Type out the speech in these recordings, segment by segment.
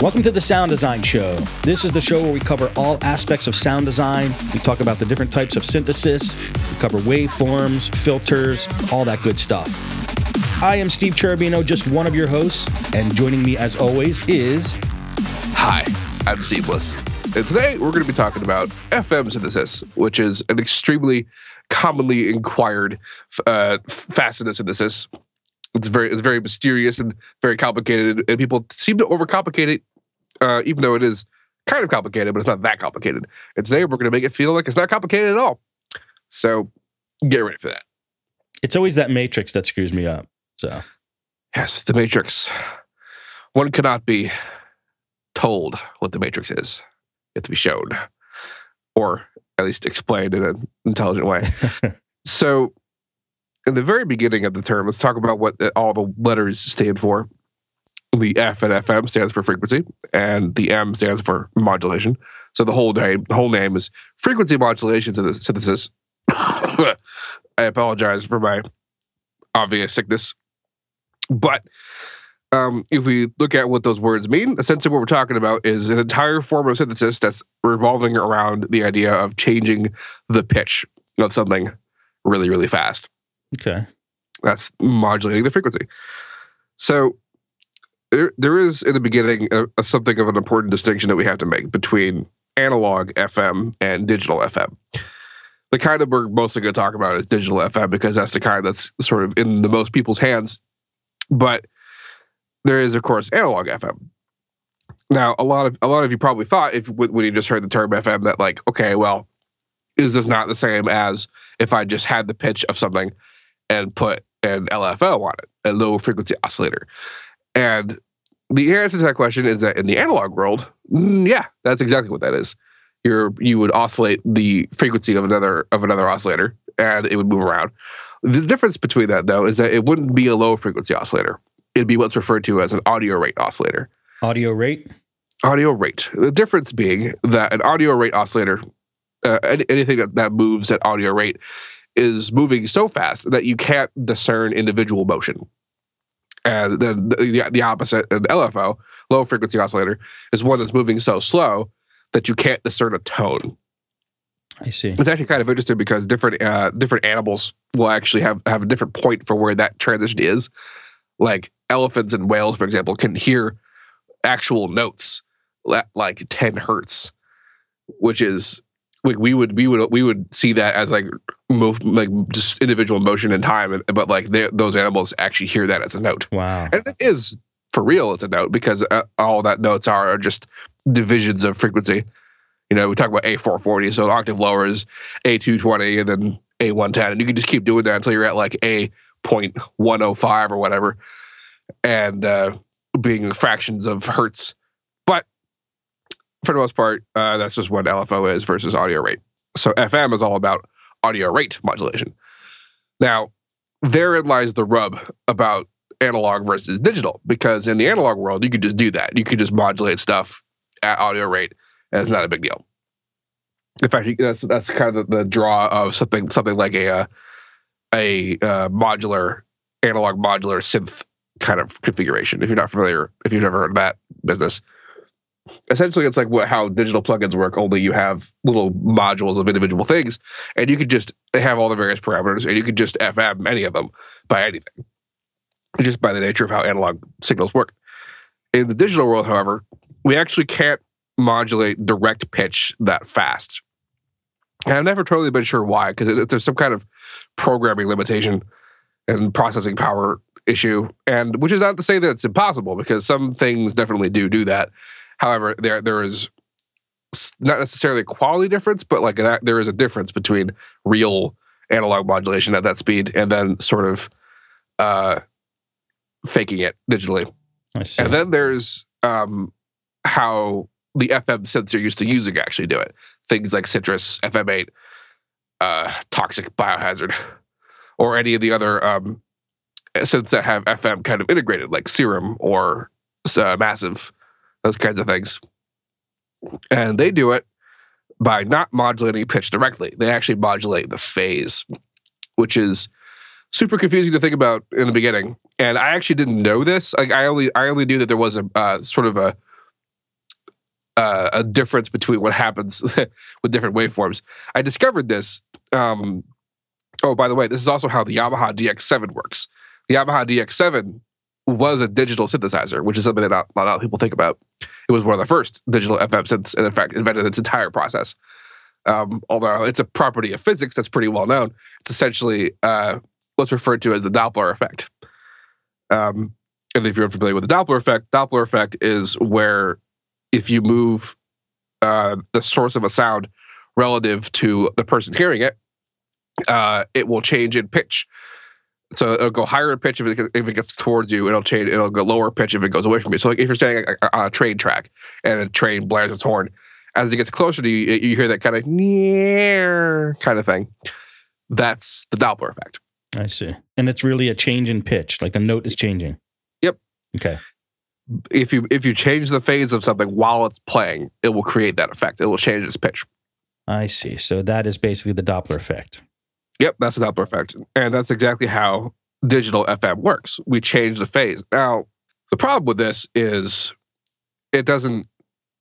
Welcome to the Sound Design Show. This is the show where we cover all aspects of sound design. We talk about the different types of synthesis, we cover waveforms, filters, all that good stuff. I am Steve Cherubino, just one of your hosts, and joining me as always is. Hi, I'm Seamless. And today we're going to be talking about FM synthesis, which is an extremely commonly inquired uh, facet of synthesis. It's very, it's very mysterious and very complicated, and people seem to overcomplicate it uh, even though it is kind of complicated, but it's not that complicated. And today we're going to make it feel like it's not complicated at all. So get ready for that. It's always that matrix that screws me up. So, yes, the matrix. One cannot be told what the matrix is, have to be shown, or at least explained in an intelligent way. so, in the very beginning of the term, let's talk about what all the letters stand for the F and FM stands for frequency, and the M stands for modulation. So the whole name, the whole name is frequency modulation synthesis. I apologize for my obvious sickness, but um, if we look at what those words mean, essentially what we're talking about is an entire form of synthesis that's revolving around the idea of changing the pitch of something really, really fast. Okay, that's modulating the frequency. So there, there is in the beginning a, a something of an important distinction that we have to make between analog FM and digital FM. The kind that we're mostly going to talk about is digital FM because that's the kind that's sort of in the most people's hands. But there is, of course, analog FM. Now, a lot of a lot of you probably thought, if when you just heard the term FM, that like, okay, well, is this not the same as if I just had the pitch of something and put an LFO on it, a low frequency oscillator? And the answer to that question is that in the analog world, mm, yeah, that's exactly what that is. You're you would oscillate the frequency of another of another oscillator, and it would move around. The difference between that, though, is that it wouldn't be a low frequency oscillator. It'd be what's referred to as an audio rate oscillator. Audio rate. Audio rate. The difference being that an audio rate oscillator, uh, anything that, that moves at audio rate, is moving so fast that you can't discern individual motion. And then the, the opposite, an LFO, low frequency oscillator, is one that's moving so slow that you can't discern a tone. I see. It's actually kind of interesting because different uh, different animals will actually have have a different point for where that transition is. Like elephants and whales, for example, can hear actual notes at like 10 hertz, which is like we would we would we would see that as like move like just individual motion and time but like those animals actually hear that as a note. Wow. And it is for real it's a note because uh, all that notes are, are just divisions of frequency. You know we talk about a440 so an octave lower is a220 and then a110 and you can just keep doing that until you're at like a.105 or whatever and uh being fractions of hertz. But for the most part, uh, that's just what LFO is versus audio rate. So FM is all about audio rate modulation. Now, therein lies the rub about analog versus digital, because in the analog world, you could just do that. You could just modulate stuff at audio rate, and it's not a big deal. In fact, that's that's kind of the, the draw of something something like a uh, a uh, modular analog modular synth kind of configuration. If you're not familiar, if you've never heard of that business, essentially it's like what how digital plugins work only you have little modules of individual things and you could just have all the various parameters and you could just fm any of them by anything. Just by the nature of how analog signals work. In the digital world however we actually can't modulate direct pitch that fast. And i've never totally been sure why because there's some kind of programming limitation and processing power issue and which is not to say that it's impossible because some things definitely do do that However, there there is not necessarily a quality difference, but like an, there is a difference between real analog modulation at that speed and then sort of uh, faking it digitally. And then there's um, how the FM sensor used to using actually do it. Things like Sytrus, FM8, uh, Toxic Biohazard, or any of the other um, synths that have FM kind of integrated, like Serum or uh, Massive those kinds of things. And they do it by not modulating pitch directly. They actually modulate the phase, which is super confusing to think about in the beginning. And I actually didn't know this. Like I only I only knew that there was a uh, sort of a uh, a difference between what happens with different waveforms. I discovered this. Um, oh, by the way, this is also how the Yamaha DX7 works. The Yamaha DX7 was a digital synthesizer, which is something that not, not a lot of people think about. It was one of the first digital FM synths, and in fact, invented its entire process. Um, although it's a property of physics that's pretty well known, it's essentially uh, what's referred to as the Doppler effect. Um, and if you're familiar with the Doppler effect, Doppler effect is where if you move uh, the source of a sound relative to the person hearing it, uh, it will change in pitch. So it'll go higher pitch if it, if it gets towards you. It'll change. It'll go lower pitch if it goes away from you. So like if you're standing on a train track and a train blares its horn, as it gets closer to you, you hear that kind of near kind of thing. That's the Doppler effect. I see. And it's really a change in pitch, like the note is changing. Yep. Okay. If you if you change the phase of something while it's playing, it will create that effect. It will change its pitch. I see. So that is basically the Doppler effect. Yep, that's the Doppler effect. And that's exactly how digital FM works. We change the phase. Now, the problem with this is it doesn't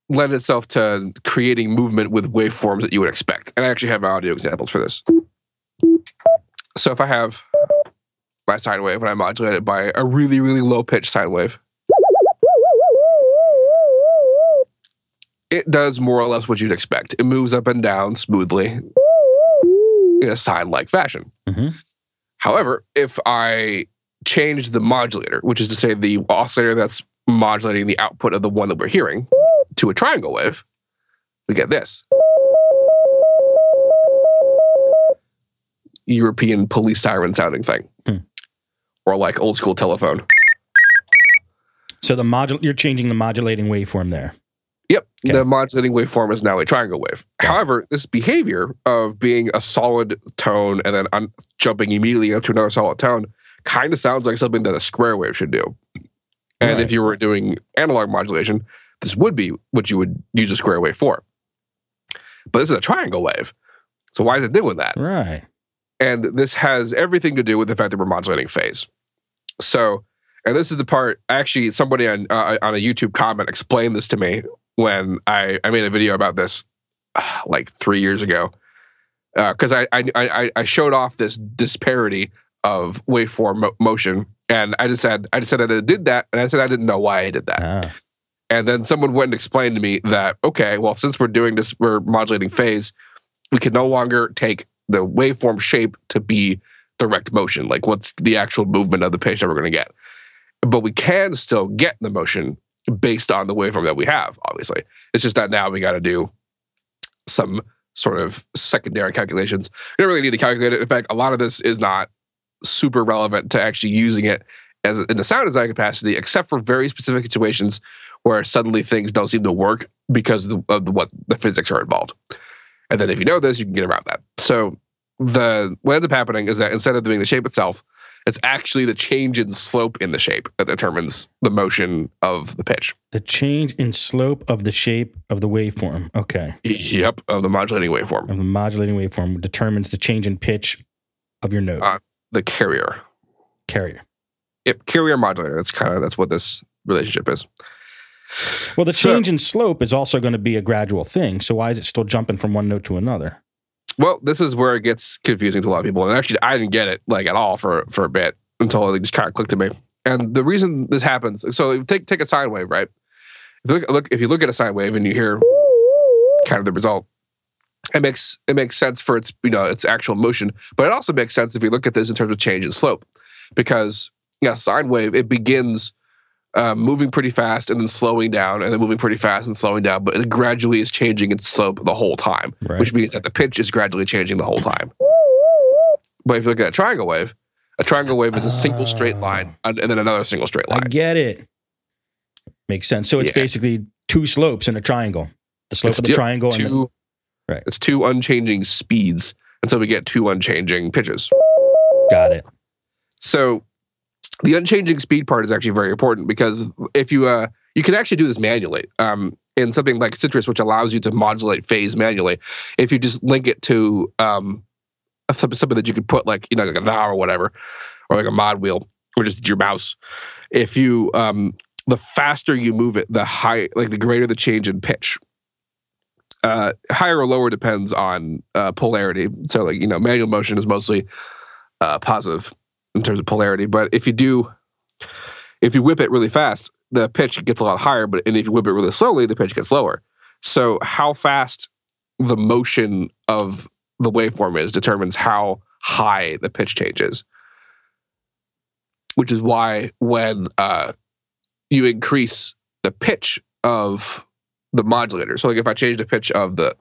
lend itself to creating movement with waveforms that you would expect. And I actually have audio examples for this. So if I have my sine wave and I modulate it by a really, really low pitch sine wave, it does more or less what you'd expect. It moves up and down smoothly in a sine like fashion. Mhm. However, if I change the modulator, which is to say the oscillator that's modulating the output of the one that we're hearing, to a triangle wave, we get this. European police siren sounding thing. Hmm. Or like old school telephone. So the modul you're changing the modulating waveform there. Okay. The modulating waveform is now a triangle wave. However, this behavior of being a solid tone and then un- jumping immediately up to another solid tone kind of sounds like something that a square wave should do. And Right. if you were doing analog modulation, this would be what you would use a square wave for. But this is a triangle wave. So why is it doing that? Right. And this has everything to do with the fact that we're modulating phase. So, and this is the part. Actually, somebody on uh, on a YouTube comment explained this to me when I I made a video about this uh, like three years ago. Because I, I I I showed off this disparity of waveform mo- motion, and I just said I just said that I did that, and I said I didn't know why I did that. Ah, And then someone went and explained to me that, okay, well, since we're doing this, we're modulating phase, we can no longer take the waveform shape to be direct motion, like what's the actual movement of the pitch that we're going to get. But we can still get the motion based on the waveform that we have, obviously. It's just that now we got to do some sort of secondary calculations. You don't really need to calculate it. In fact, a lot of this is not super relevant to actually using it as in the sound design capacity, except for very specific situations where suddenly things don't seem to work because of, the, what the physics are involved. And then if you know this, you can get around that. So the what ends up happening is that instead of doing the shape itself, it's actually the change in slope in the shape that determines the motion of the pitch. the change in slope of the shape of the waveform. Okay. Yep, of the modulating waveform, Of the modulating waveform determines the change in pitch of your note Uh, the carrier. carrier. Yep, carrier modulator. That's kind of that's what this relationship is. Well, the So- change in slope is also going to be a gradual thing. So why is it still jumping from one note to another? Well, this is where it gets confusing to a lot of people, and actually, I didn't get it like at all for for a bit until it just kind of clicked to me. And the reason this happens, so take take a sine wave, right? If you look, look if you look at a sine wave and you hear kind of the result, it makes it makes sense for its you know its actual motion, but it also makes sense if you look at this in terms of change in slope, because yeah, sine wave it begins uh, moving pretty fast and then slowing down, and then moving pretty fast and slowing down, but it gradually is changing its slope the whole time Right. which means that the pitch is gradually changing the whole time. But if you look at a triangle wave, a triangle wave is a single straight line and and then another single straight line. I get it. Makes sense. So it's Yeah. basically two slopes in a triangle. The slope of the two- triangle It's and the, two, Right. It's two unchanging speeds, and so we get two unchanging pitches. got it. So the unchanging speed part is actually very important because if you uh you can actually do this manually um, in something like Sytrus, which allows you to modulate phase manually. If you just link it to um, something that you could put like you know like a knob or whatever, or like a mod wheel, or just your mouse. If you um, the faster you move it, the high like the greater the change in pitch. uh, higher or lower depends on uh, polarity. So, like you know, manual motion is mostly uh, positive in terms of polarity. But if you do, if you whip it really fast, the pitch gets a lot higher. But and if you whip it really slowly, the pitch gets lower. So, how fast the motion of the waveform is determines how high the pitch changes. Which is why when uh, you increase the pitch of the modulator. So like if I change the pitch of the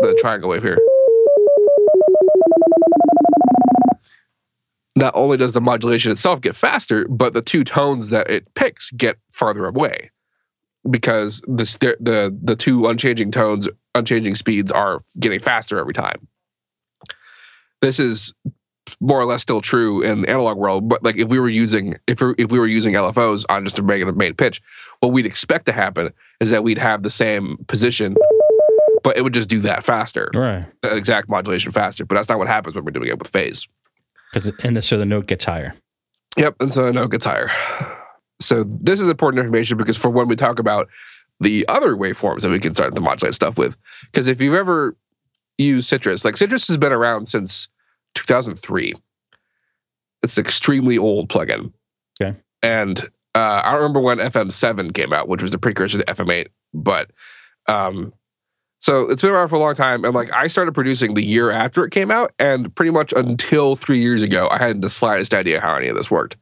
the triangle wave here. Not only does the modulation itself get faster, but the two tones that it picks get farther away because the st- the the two unchanging tones, unchanging speeds are getting faster every time. This is more or less still true in the analog world. But like if we were using if we if we were using LFOs on just a regular main pitch, what we'd expect to happen is that we'd have the same position, but it would just do that faster, Right. that exact modulation faster. But that's not what happens when we're doing it with phase. Because and the, so the note gets higher. Yep, and so the note gets higher. So this is important information because for when we talk about the other waveforms that we can start to modulate stuff with, because if you've ever used Sytrus, like Sytrus has been around since 2003. It's an extremely old plugin. Okay. And uh, I remember when FM7 came out, which was the precursor to FM8, but um, so it's been around for a long time. And like I started producing the year after it came out, and pretty much until three years ago, I hadn't the slightest idea how any of this worked.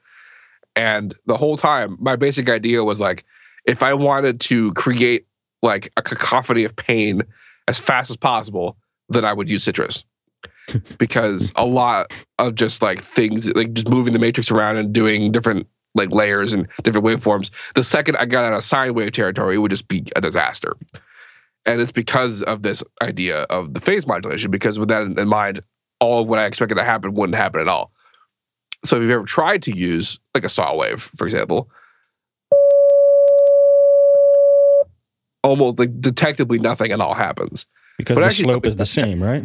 And the whole time, my basic idea was like, if I wanted to create like a cacophony of pain as fast as possible, then I would use Sytrus. because a lot of just like things like just moving the matrix around and doing different like layers and different waveforms, the second I got out of sine wave territory, it would just be a disaster. And it's because of this idea of the phase modulation, because with that in mind, all of what I expected to happen wouldn't happen at all. So if you've ever tried to use like a saw wave, for example, almost like detectably nothing at all happens. Because But the actually slope is the same, right?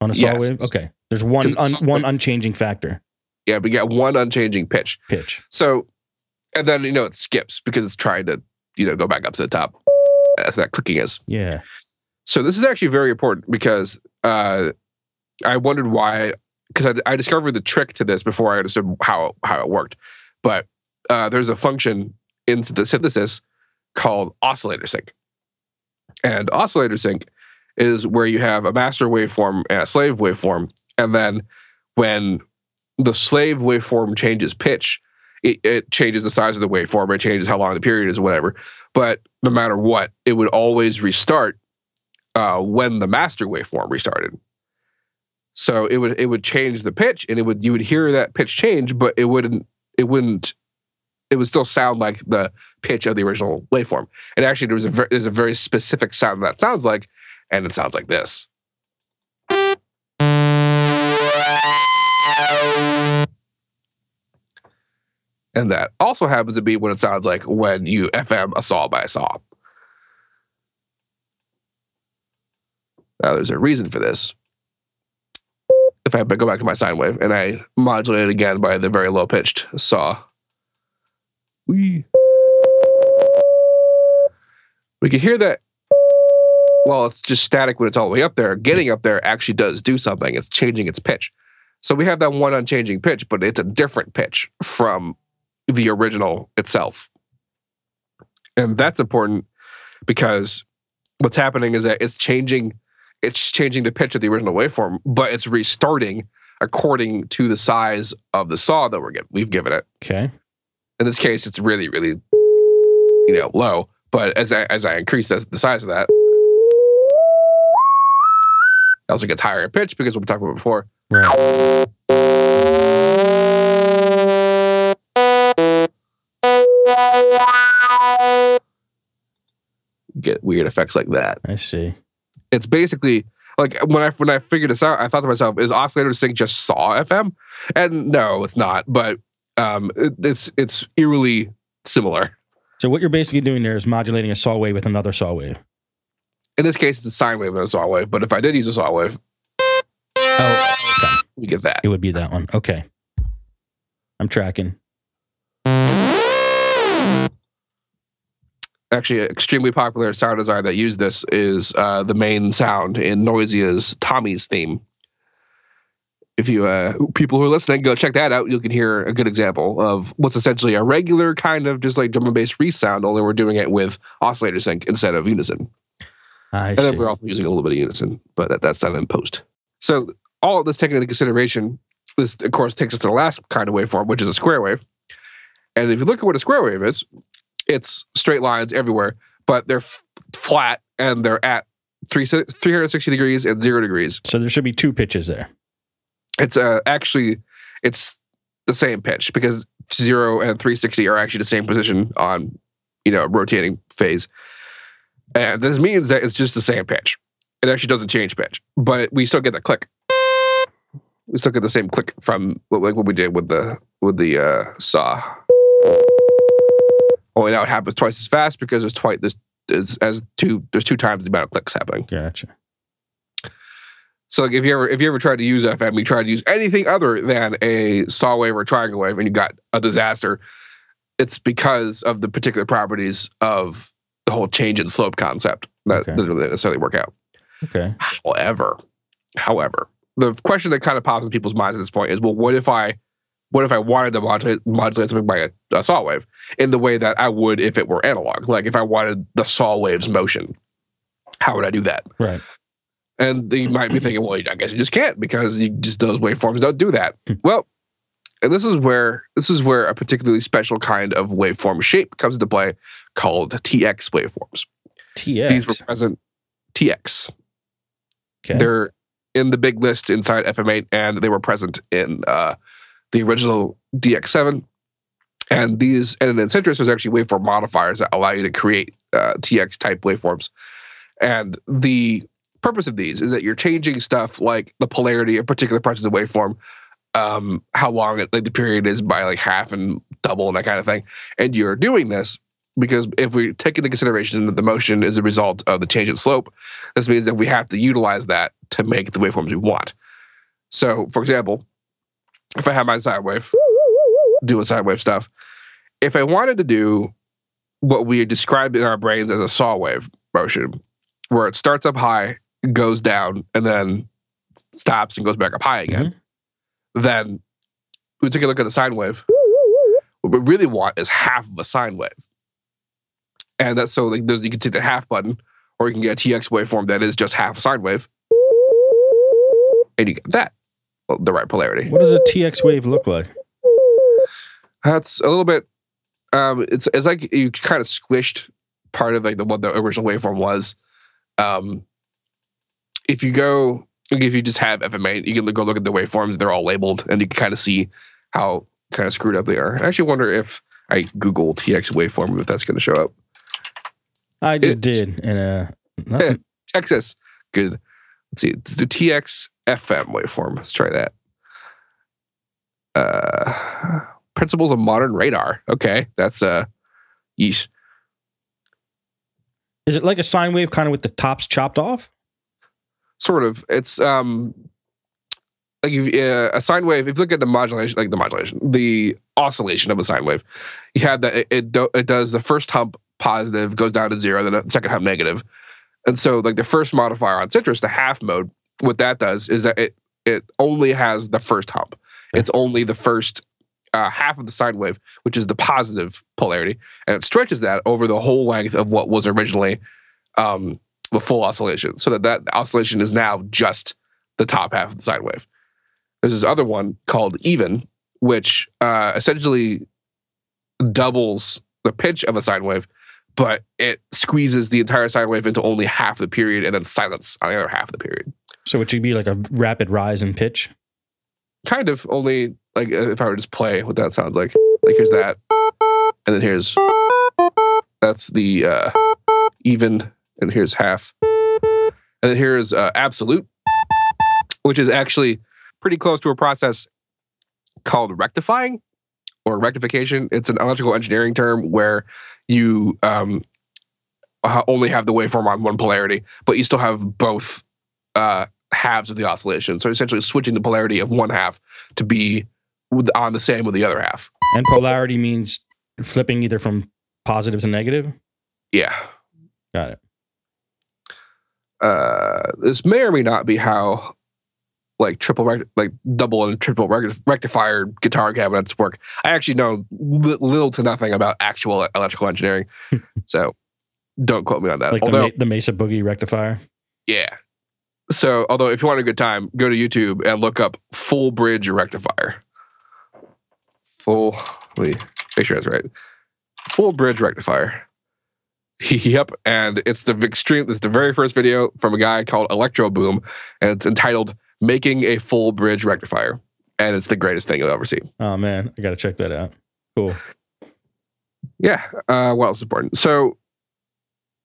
On a saw Yes. wave? Okay. There's one un, one unchanging factor. Yeah, we got one unchanging pitch. Pitch. So, and then you know it skips because it's trying to you know go back up to the top as that clicking is. Yeah. So this is actually very important because uh, I wondered why because I, I discovered the trick to this before I understood how how it worked. But uh, there's a function into the synthesis called oscillator sync, and oscillator sync is where you have a master waveform and a slave waveform, and then when the slave waveform changes pitch, it, it changes the size of the waveform, it changes how long the period is, whatever. But no matter what, it would always restart uh, when the master waveform restarted. So it would it would change the pitch, and it would you would hear that pitch change, but it wouldn't it wouldn't it would still sound like the pitch of the original waveform. And actually, there was a ver- there's a very specific sound that sounds like, and it sounds like this. And that also happens to be what it sounds like when you FM a saw by a saw. Now, there's a reason for this. If I go back to my sine wave and I modulate it again by the very low pitched saw, we we can hear that. While it's just static when it's all the way up there, getting up there actually does do something. It's changing its pitch. So we have that one unchanging pitch, but it's a different pitch from the original itself. And that's important because what's happening is that it's changing it's changing the pitch of the original waveform, but it's restarting according to the size of the saw that we're get, we've given it. Okay. In this case, it's really, really, you know, low. But as I as I increase the, the size of that, it also gets higher in pitch because what we talked about before. Right. Get weird effects like that. I see. It's basically like when I when I figured this out, I thought to myself, is oscillator sync just saw FM? And no, it's not. But um, it, it's it's eerily similar. So what you're basically doing there is modulating a saw wave with another saw wave. In this case, it's a sine wave and a saw wave. But if I did use a saw wave, Oh, okay. we get that. It would be that one. Okay. I'm tracking. Actually an extremely popular sound design that used this is uh, the main sound in Noisia's Tommy's theme. If you uh, people who are listening, go check that out. You can hear a good example of what's essentially a regular kind of just like drum and bass Reese sound, only we're doing it with oscillator sync instead of unison. I And then we're also using a little bit of unison, but that, that's done in post. So all of this taken into consideration, this of course takes us to the last kind of waveform, which is a square wave. And if you look at what a square wave is, it's straight lines everywhere, but they're f- flat and they're at three, 360 degrees and zero degrees. So there should be two pitches there. It's uh, actually it's the same pitch because zero and 360 are actually the same position on you know rotating phase, and this means that it's just the same pitch. It actually doesn't change pitch, but we still get the click. We still get the same click from like what we did with the with the uh, saw. Only now it happens twice as fast because there's twice there's, there's as two there's two times the amount of clicks happening. Gotcha. So like if you ever if you ever tried to use FM, you tried to use anything other than a saw wave or triangle wave, and you got a disaster, it's because of the particular properties of the whole change in slope concept that Okay. doesn't really necessarily work out. Okay. However, however, the question that kind of pops in people's minds at this point is, well, what if I what if I wanted to modulate, modulate something by a, a saw wave in the way that I would if it were analog? Like if I wanted the saw wave's motion, how would I do that? Right. And you might be thinking, well, I guess you just can't because you just those waveforms don't do that. well, and this is where this is where a particularly special kind of waveform shape comes into play called TX waveforms. TX. These were present TX. okay. They're in the big list inside FM8, and they were present in uh, the original DX7. And these, and then Sytrus was actually waveform modifiers that allow you to create uh, TX type waveforms. And the purpose of these is that you're changing stuff like the polarity of particular parts of the waveform, um, how long it, like the period is by like half and double and that kind of thing. And you're doing this because if we take into consideration that the motion is a result of the change in slope, this means that we have to utilize that to make the waveforms we want. So, for example, if I have my sine wave, doing sine wave stuff, if I wanted to do what we described in our brains as a saw wave motion, where it starts up high, goes down, and then stops and goes back up high again, mm-hmm. then we take a look at a sine wave. What we really want is half of a sine wave. And that's so like there's you can take the half button, or you can get a TX waveform that is just half a sine wave. And you get that. The right polarity. What does a TX wave look like? That's a little bit um it's it's like you kind of squished part of like the what the original waveform was. Um if you go if you just have FM8, you can go look at the waveforms, they're all labeled, and you can kind of see how kind of screwed up they are. I actually wonder if I Google TX waveform if that's gonna show up. I just It- did. And uh, nothing. Texas. Good. Let's see. Let's do TX FM waveform. Let's try that. Uh, principles of modern radar. Okay, that's uh, yeesh. is it like a sine wave kind of with the tops chopped off? Sort of. It's um, like if, uh, a sine wave. If you look at the modulation, like the modulation, the oscillation of a sine wave, you have that. It it, do, it does the first hump positive, goes down to zero, then the second hump negative, and so like the first modifier on Sytrus, the half mode, what that does is that it it only has the first hump. It's only the first uh, half of the sine wave, which is the positive polarity, and it stretches that over the whole length of what was originally um, the full oscillation, so that that oscillation is now just the top half of the sine wave. There's this other one called even, which uh, essentially doubles the pitch of a sine wave, but it squeezes the entire sine wave into only half the period and then silence on the other half of the period. So it should be like a rapid rise in pitch. Kind of only like uh, if I were to just play what that sounds like. Like here's that, and then here's that's the uh, even, and here's half, and then here's uh, absolute, which is actually pretty close to a process called rectifying or rectification. It's an electrical engineering term where you um, only have the waveform on one polarity, but you still have both uh, halves of the oscillation. So essentially switching the polarity of one half to be with, on the same with the other half. And polarity means flipping either from positive to negative. Yeah. Got it. Uh, this may or may not be how like triple rect- like double and triple rect- rectifier guitar cabinets work. I actually know li- little to nothing about actual electrical engineering, so don't quote me on that. Like the, Ma- the Mesa Boogie rectifier. yeah. So, although if you want a good time, go to YouTube and look up full bridge rectifier. Full, let me make sure that's right. Full bridge rectifier. Yep, and it's the extreme. It's the very first video from a guy called Electro Boom, and it's entitled "Making a Full Bridge Rectifier," and it's the greatest thing you'll ever see. Oh man, I got to check that out. Cool. Yeah. Uh, what else is important? So,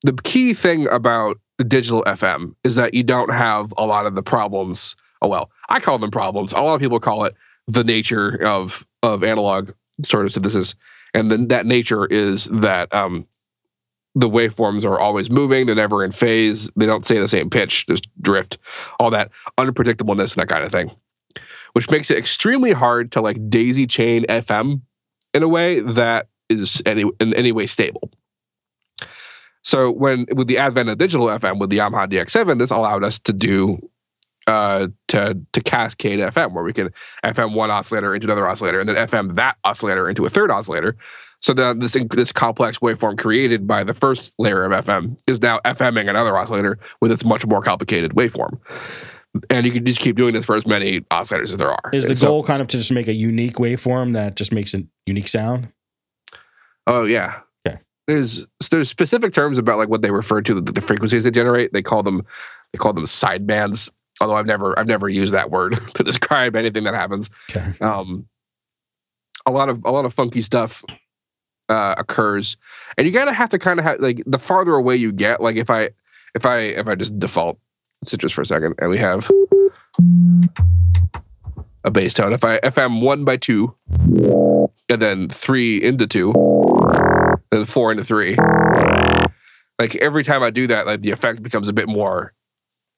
the key thing about digital FM is that you don't have a lot of the problems. Oh well, I call them problems. A lot of people call it the nature of of analog sort of synthesis, and then that nature is that um, the waveforms are always moving. They're never in phase. They don't stay the same pitch. There's drift, all that unpredictableness that kind of thing, which makes it extremely hard to like daisy chain FM in a way that is any in any way stable. So when with the advent of digital FM with the Yamaha DX7, this allowed us to do uh to to cascade FM where we can FM one oscillator into another oscillator and then FM that oscillator into a third oscillator. So then this this complex waveform created by the first layer of FM is now FMing another oscillator with its much more complicated waveform. And you can just keep doing this for as many oscillators as there are. Is the And so- goal kind of to just make a unique waveform that just makes a unique sound? Oh yeah. Okay. There's there's specific terms about like what they refer to the, the frequencies they generate. They call them they call them sidebands. Although I've never I've never used that word to describe anything that happens. Okay. Um, a lot of a lot of funky stuff uh, occurs, and you gotta have to kind of have like the farther away you get. Like if I if I if I just default Sytrus for a second, and we have a bass tone. If I if I'm one by two, and then three into two, then four into three. Like every time I do that, like the effect becomes a bit more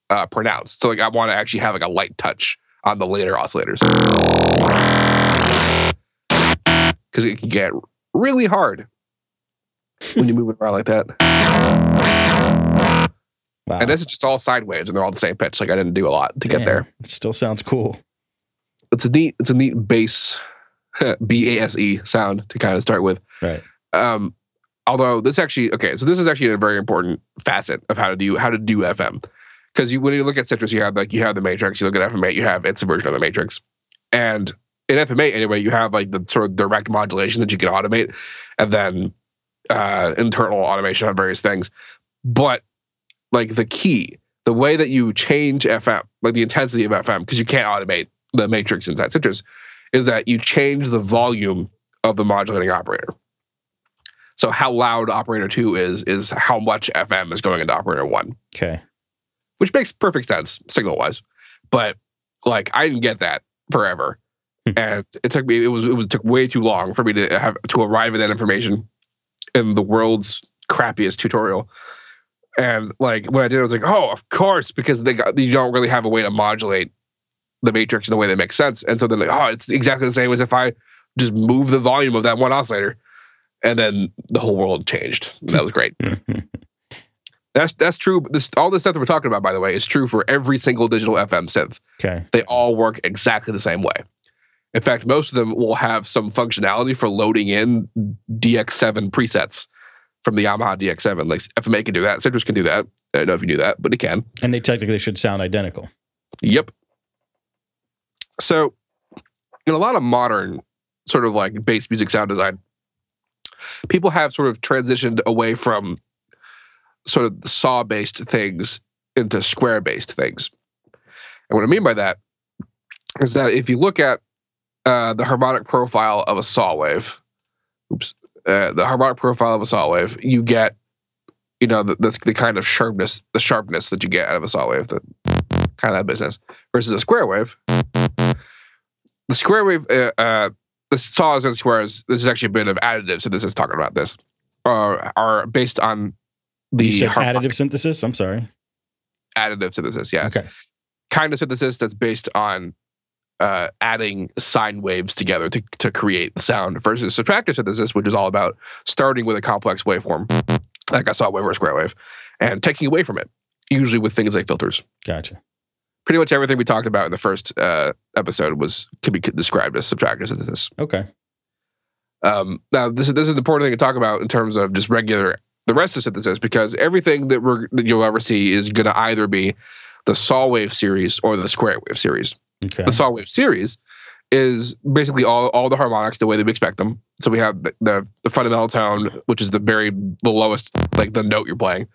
uh, pronounced. So like I want to actually have like a light touch on the later oscillators because it can get really hard when you move it around like that. Wow. And this is just all sine waves, and they're all the same pitch. Like I didn't do a lot to get there. It still sounds cool. It's a neat, it's a neat bass, B A S E sound to kind of start with. Right. Um, although this actually okay, so this is actually a very important facet of how to do how to do FM. Because you when you look at Sytrus, you have like you have the Matrix. You look at FM8, you have its version of the Matrix, and in FM8 anyway, you have like the sort of direct modulation that you can automate, and then uh, internal automation on various things. But like the key, the way that you change FM, like the intensity of FM, because you can't automate the Matrix inside Sytrus, is that you change the volume of the modulating operator. So how loud operator two is is how much FM is going into operator one, Okay. which makes perfect sense signal wise. But like I didn't get that forever. And it took me it was it was took way too long for me to have to arrive at that information in the world's crappiest tutorial. And like when I did, it, I was like, oh, of course, because they got you don't really have a way to modulate the matrix in the way that makes sense. And so then like, oh, it's exactly the same as if I just move the volume of that one oscillator. And then the whole world changed. That was great. That's that's true. This all this stuff that we're talking about, by the way, is true for every single digital FM synth. okay. They all work exactly the same way. In fact, most of them will have some functionality for loading in DX7 presets from the Yamaha DX7. Like FM8 can do that. Sytrus can do that. I don't know if you knew that, but it can. And they technically should sound identical. Yep. So, in a lot of modern sort of like bass music sound design, people have sort of transitioned away from sort of saw based things into square based things. And what I mean by that is that if you look at uh, the harmonic profile of a saw wave, oops, uh, the harmonic profile of a saw wave, you get, you know, the, the, the kind of sharpness, the sharpness that you get out of a saw wave, the kind of that business, versus a square wave. The square wave, uh, uh, the saws and squares, this is actually a bit of additives, so this is talking about this, are are based on the additive synthesis? I'm sorry. additive synthesis, yeah. Okay. Kind of synthesis that's based on uh, adding sine waves together to, to create the sound versus subtractive synthesis, which is all about starting with a complex waveform like a saw wave or a square wave, and taking away from it, usually with things like filters. Gotcha. Pretty much everything we talked about in the first uh, episode was could be described as subtractive synthesis. Okay. Um, now, this is this is an important thing to talk about in terms of just regular the rest of synthesis because everything that we're that you'll ever see is going to either be the saw wave series or the square wave series. Okay. The saw wave series is basically all all the harmonics the way that we expect them. So we have the, the, the fundamental tone, which is the very the lowest, like the note you're playing,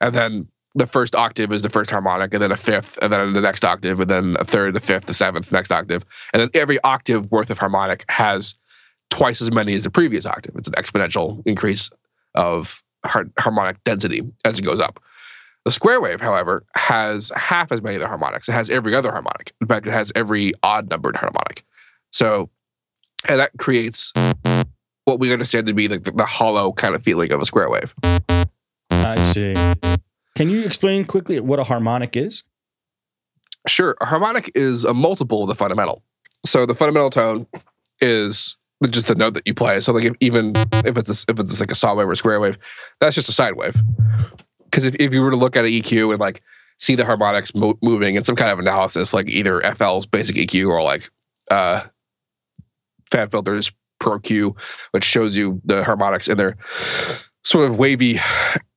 and then the first octave is the first harmonic, and then a fifth, and then the next octave, and then a third, the fifth, the seventh, next octave, and then every octave worth of harmonic has twice as many as the previous octave. It's an exponential increase of har- harmonic density as it goes up. The square wave, however, has half as many of the harmonics. It has every other harmonic. In fact, it has every odd numbered harmonic. So, and that creates what we understand to be the, the hollow kind of feeling of a square wave. I see. Can you explain quickly what a harmonic is? Sure, a harmonic is a multiple of the fundamental. So the fundamental tone is just the note that you play. So like if, even if it's a, if it's like a saw wave or a square wave, that's just a sine wave. Because if, if you were to look at an EQ and like see the harmonics mo- moving in some kind of analysis, like either FL's basic EQ or like uh, Fab Filter's Pro Q, which shows you the harmonics in their sort of wavy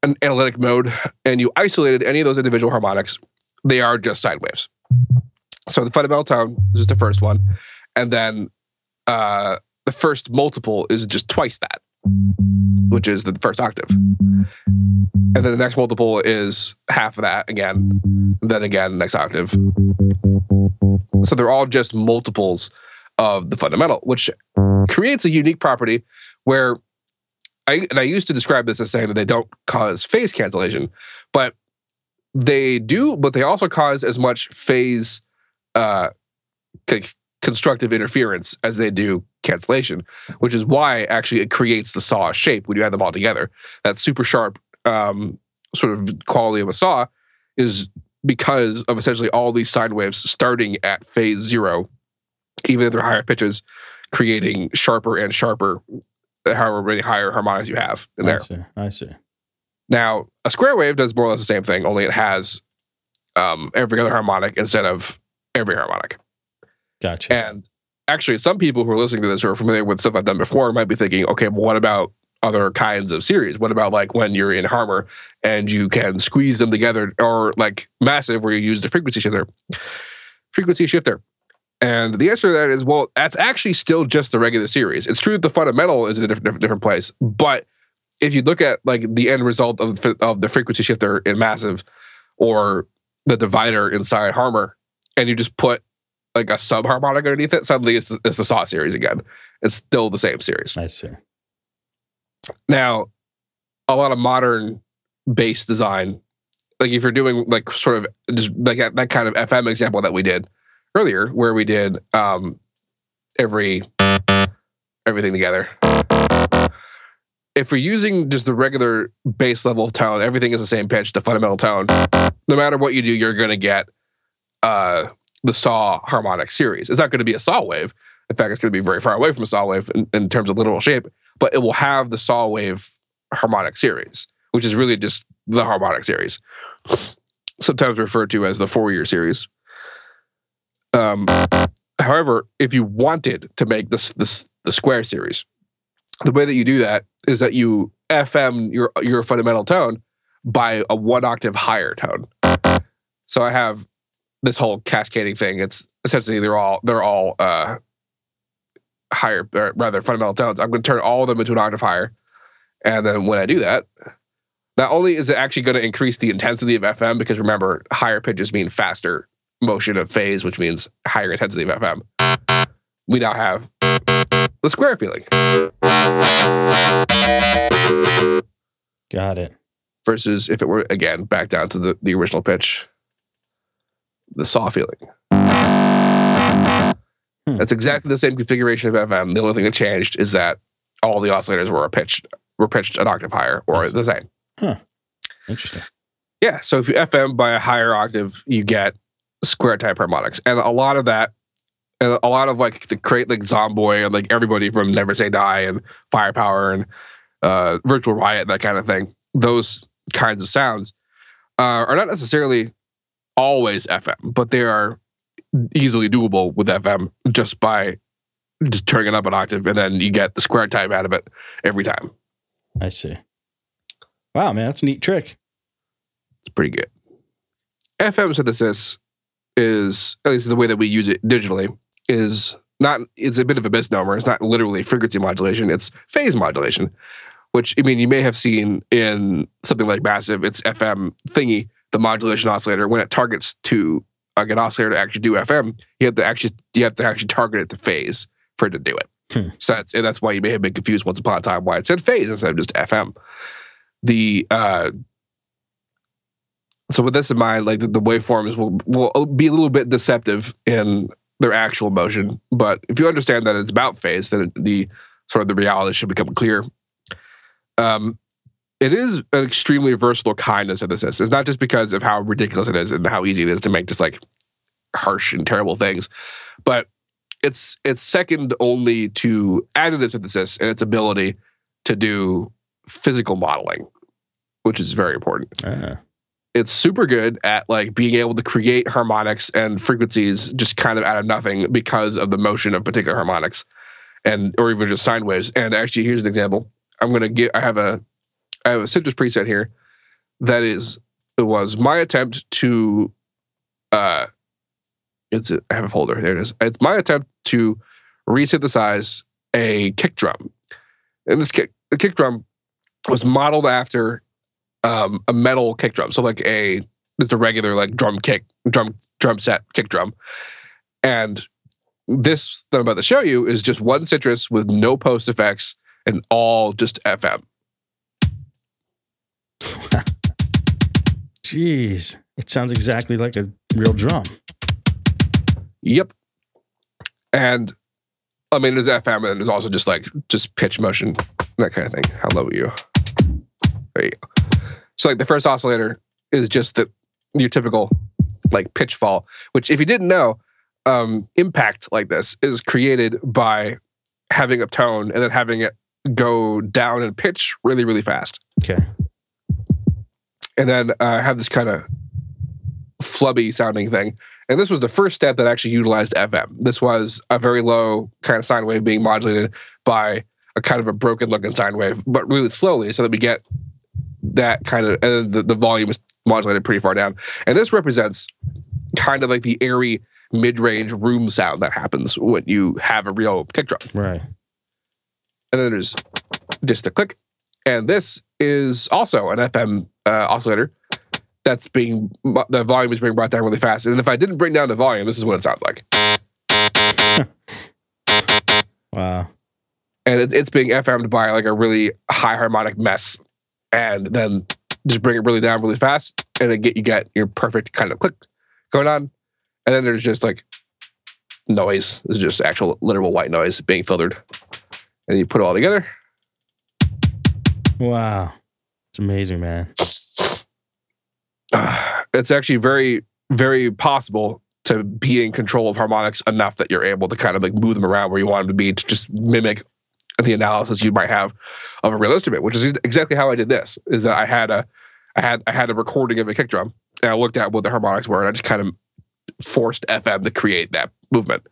an- analytic mode, and you isolated any of those individual harmonics, they are just sine waves. So the fundamental tone is just the first one, and then uh, the first multiple is just twice that, which is the first octave. And then the next multiple is half of that again, then again, next octave. So they're all just multiples of the fundamental, which creates a unique property where I and I used to describe this as saying that they don't cause phase cancellation, but they do, but they also cause as much phase uh, c- constructive interference as they do cancellation, which is why actually it creates the saw shape when you add them all together. That super sharp um, sort of quality of a saw is because of essentially all these sine waves starting at phase zero, even at their higher pitches, creating sharper and sharper, however many higher harmonics you have in there. I see. I see. Now, a square wave does more or less the same thing, only it has um, every other harmonic instead of every harmonic. Gotcha. And actually, some people who are listening to this or are familiar with stuff I've done before might be thinking, okay, well, what about other kinds of series? What about like when you're in Harmor and you can squeeze them together, or like Massive where you use the frequency shifter? Frequency shifter. And the answer to that is, well, that's actually still just the regular series. It's true that the fundamental is in a different, different, place, but if you look at like the end result of of the frequency shifter in Massive or the divider inside Harmor, and you just put like a subharmonic underneath it, suddenly it's, it's the Saw series again. It's still the same series. I see. Now, a lot of modern bass design, like if you're doing like sort of just like that, that kind of FM example that we did earlier, where we did um, every everything together. If we're using just the regular bass level tone, everything is the same pitch, the fundamental tone. No matter what you do, you're going to get uh, the saw harmonic series. It's not going to be a saw wave. In fact, it's going to be very far away from a saw wave in, in terms of literal shape, but it will have the saw wave harmonic series, which is really just the harmonic series, sometimes referred to as the Fourier series. Um, however, if you wanted to make this this the square series, the way that you do that is that you FM your your fundamental tone by a one octave higher tone. So I have this whole cascading thing. It's essentially they're all they're all uh, higher, or rather fundamental tones. I'm going to turn all of them into an octave higher, and then when I do that, not only is it actually going to increase the intensity of FM because remember higher pitches mean faster motion of phase, which means higher intensity of FM. We now have the square feeling Got it. versus if it were again back down to the, the original pitch, the saw feeling. Hmm. That's exactly the same configuration of FM. The only thing that changed is that all the oscillators were pitched were pitched an octave higher or the same. Interesting. Yeah. So if you FM by a higher octave, you get square type harmonics. And a lot of that, and a lot of like the great like Zomboy and like everybody from Never Say Die and Firepower and uh, Virtual Riot, that kind of thing, those kinds of sounds uh, are not necessarily always FM, but they are easily doable with FM just by just turning it up an octave, and then you get the square time out of it every time. I see. Wow, man, that's a neat trick. It's pretty good. FM synthesis is, at least the way that we use it digitally, is not, it's a bit of a misnomer. It's not literally frequency modulation, it's phase modulation, which, I mean, you may have seen in something like Massive, it's FM thingy, the modulation oscillator, when it targets to like an oscillator to actually do FM, you have to actually, you have to actually target it to phase for it to do it. Hmm. So that's, and that's why you may have been confused once upon a time why it said phase instead of just FM. The, uh, so with this in mind, like the, the waveforms will will be a little bit deceptive in their actual motion, but if you understand that it's about phase, then the sort of the reality should become clear. Um, it is an extremely versatile kind of synthesis. It's not just because of how ridiculous it is and how easy it is to make just like harsh and terrible things, but it's it's second only to additive synthesis and its ability to do physical modeling, which is very important. Ah, it's super good at like being able to create harmonics and frequencies just kind of out of nothing because of the motion of particular harmonics and or even just sine waves. And actually here's an example. I'm going to get i have a i have a Sytrus preset here that is it was my attempt to uh it's a, i have a folder there it is it's my attempt to resynthesize a kick drum and this kick the kick drum was modeled after um, a metal kick drum. So like a just a regular like drum kick drum drum set kick drum. And this that I'm about to show you is just one Sytrus with no post effects and all just FM. Jeez, it sounds exactly like a real drum. Yep. And I mean there's FM and there's also just like just pitch motion, that kind of thing. How low are you? There you go. So like the first oscillator is just the your typical like pitch fall, which if you didn't know, um, impact like this is created by having a tone and then having it go down in pitch really, really fast. Okay. And then uh, have this kind of flubby sounding thing. And this was the first step that actually utilized FM. This was a very low kind of sine wave being modulated by a kind of a broken looking sine wave, but really slowly so that we get that kind of, and then the, the volume is modulated pretty far down. And this represents kind of like the airy mid range room sound that happens when you have a real kick drum. Right. And then there's just a click. And this is also an FM uh, oscillator that's being, the volume is being brought down really fast. And if I didn't bring down the volume, this is what it sounds like. Wow. and it, it's being FM'd by like a really high harmonic mess, and then just bring it really down really fast, and then get you get your perfect kind of click going on, and then there's just like noise. This is just actual literal white noise being filtered, and you put it all together. Wow. It's amazing, man. it's actually very very possible to be in control of harmonics enough that you're able to kind of like move them around where you want them to be to just mimic the analysis you might have of a real instrument, which is exactly how I did this. Is that I had a I had I had a recording of a kick drum and I looked at what the harmonics were and I just kind of forced FM to create that movement,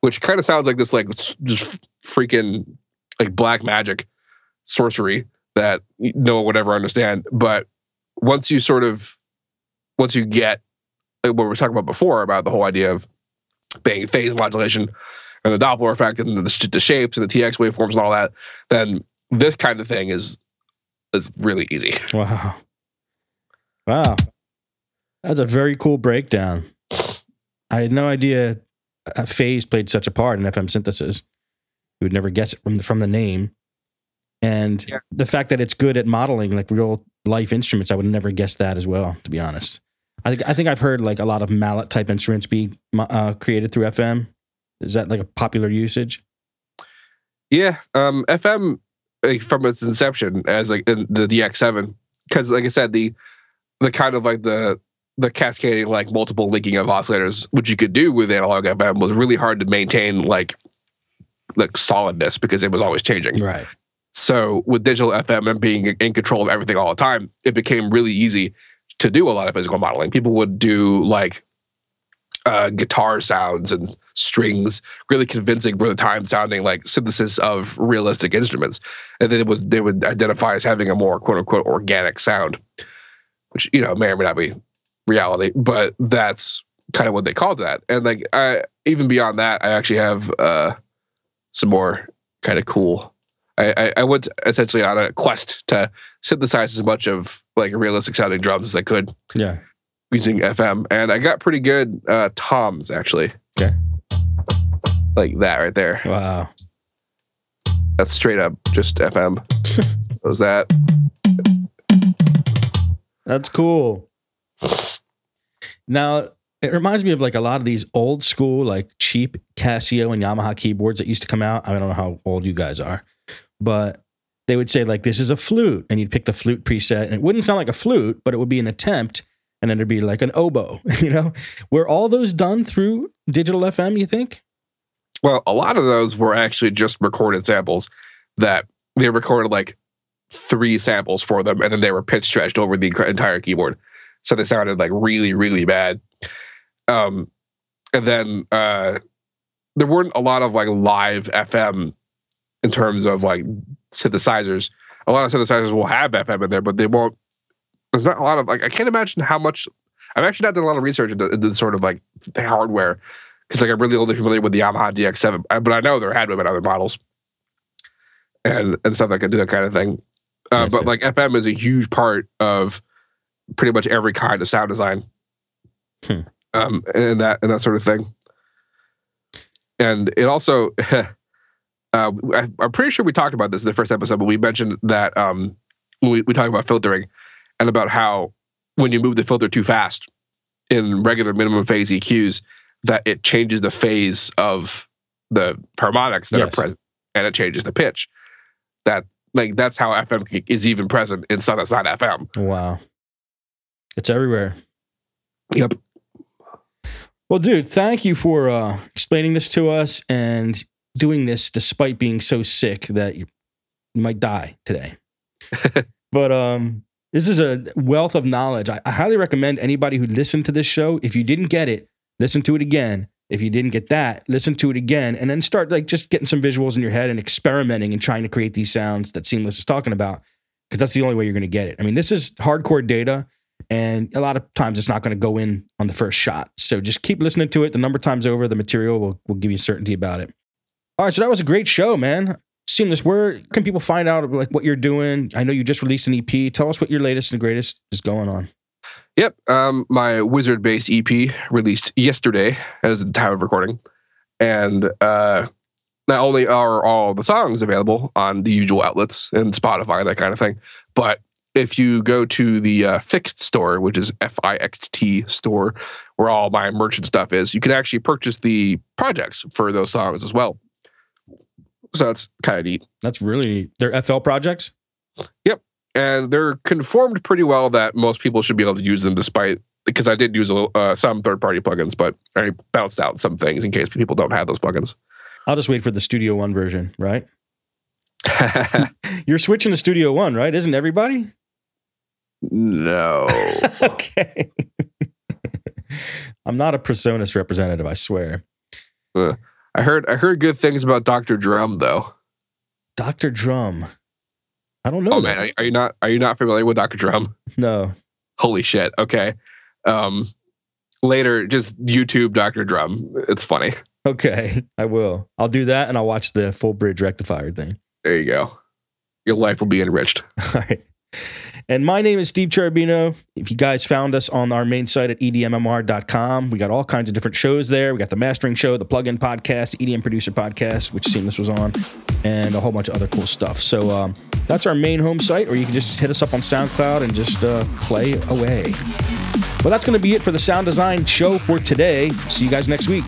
which kind of sounds like this like just freaking like black magic sorcery that no one would ever understand. But once you sort of once you get what we were talking about before about the whole idea of being phase modulation and the Doppler effect and the, the shapes and the TX waveforms and all that, then this kind of thing is is really easy. Wow. Wow. That's a very cool breakdown. I had no idea a phase played such a part in FM synthesis. You would never guess it from the, from the name. And Yeah. the fact that it's good at modeling like real life instruments, I would never guess that as well, to be honest. I think I think I've heard like a lot of mallet type instruments be uh, created through FM. Is that like a popular usage? Yeah, um, FM like, from its inception as like in the DX7, because like I said, the the kind of like the the cascading like multiple linking of oscillators, which you could do with analog FM, was really hard to maintain like like solidness because it was always changing. Right. So with digital FM and being in control of everything all the time, it became really easy to do a lot of physical modeling. People would do like uh, guitar sounds and strings, really convincing for the time sounding like synthesis of realistic instruments. And then they would they would identify as having a more quote unquote organic sound, which you know may or may not be reality, but that's kind of what they called that. And like I even beyond that, I actually have uh, some more kind of cool. I, I, I went essentially on a quest to synthesize as much of like realistic sounding drums as I could Yeah. using FM, and I got pretty good uh, toms actually. Okay. Like that right there. Wow. That's straight up just FM. so is that That's cool. Now, it reminds me of like a lot of these old school, like cheap Casio and Yamaha keyboards that used to come out. I don't know how old you guys are, but they would say, like, this is a flute. And you'd pick the flute preset, and it wouldn't sound like a flute, but it would be an attempt. And then there'd be like an oboe, you know? Were all those done through digital FM, you think? well, a lot of those were actually just recorded samples that they recorded like three samples for them, and then they were pitch stretched over the entire keyboard, so they sounded like really, really bad. Um, and then uh, there weren't a lot of like live FM in terms of like synthesizers. A lot of synthesizers will have FM in there, but they won't. There's not a lot of like I can't imagine how much. I've actually not done a lot of research into, into sort of like the hardware because like I'm really only familiar with the Yamaha DX7, uh, but I know there had been other models and and stuff that could do that kind of thing. Uh, but like FM is a huge part of pretty much every kind of sound design, Hmm. um, and that and that sort of thing. And it also, uh, I, I'm pretty sure we talked about this in the first episode, but we mentioned that um, when we, we talked about filtering and about how when you move the filter too fast in regular minimum phase EQs, that it changes the phase of the harmonics that are present and it changes the pitch. That like that's how FM is even present in stuff that's not FM. Wow. It's everywhere. Yep. Well, dude, thank you for uh, explaining this to us and doing this despite being so sick that you, might die today. but um, this is a wealth of knowledge. I, I highly recommend anybody who listened to this show, if you didn't get it, listen to it again. If you didn't get that, listen to it again and then start like just getting some visuals in your head and experimenting and trying to create these sounds that Seamless is talking about because that's the only way you're going to get it. I mean, this is hardcore data and a lot of times it's not going to go in on the first shot. So just keep listening to it. The number of times over, the material will, will give you certainty about it. All right, so that was a great show, man. Seamless, where can people find out like what you're doing? I know you just released an EP. Tell us what your latest and greatest is going on. Yep. Um, my wizard based EP released yesterday as the time of recording. And uh, not only are all the songs available on the usual outlets and Spotify, that kind of thing, but if you go to the uh, Fixt store, which is F I X T store, where all my merchant stuff is, you can actually purchase the projects for those songs as well. So that's kind of neat. That's really their FL projects. Yep, and they're conformed pretty well that most people should be able to use them despite because I did use a uh, some third party plugins, but I bounced out some things in case people don't have those plugins. I'll just wait for the Studio One version, right? You're switching to Studio One, right? Isn't everybody? no. okay. I'm not a Presonus representative, I swear. I heard I heard good things about Dr. Drum though. Dr. Drum. I don't know. Oh that. man, are, are you not are you not familiar with Dr. Drum? No. Holy shit. Okay. Um later just YouTube Dr. Drum. It's funny. Okay. I will. I'll do that and I'll watch the full bridge rectifier thing. There you go. Your life will be enriched. All right. And my name is Steve Cherubino. If you guys found us on our main site at edmmr.com, we got all kinds of different shows there. We got the mastering show, the plugin podcast, the EDM producer podcast, which Seamless was on, and a whole bunch of other cool stuff. So um, that's our main home site, or you can just hit us up on SoundCloud and just uh, play away. Well, that's going to be it for the sound design show for today. See you guys next week.